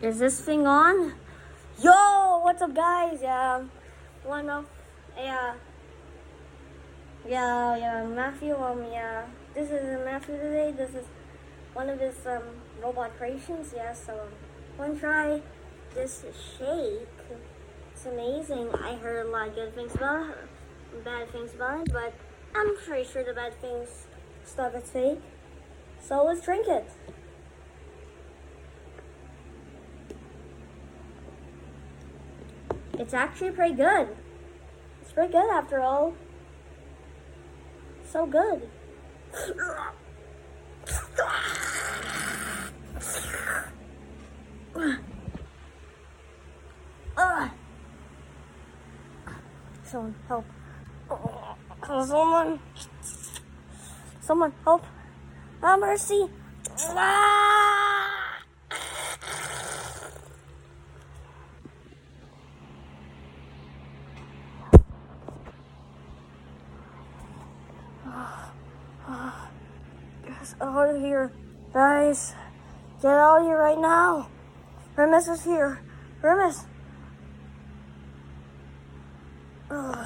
Is this thing on? Yo, what's up, guys? Yeah, one of yeah, yeah, yeah, Matthew. Um, yeah, this is Matthew today. This is one of his um robot creations. Yeah, so um, to try this shake. It's amazing. I heard a lot of good things about bad things about it, but I'm pretty sure the bad things stuff is fake. So let's drink it. It's actually pretty good. It's pretty good after all. So good. Someone help. Someone. Someone help. Have mercy. Ah! Get out of here, guys. Get out of here right now. Grimace is here. Grimace. Ugh.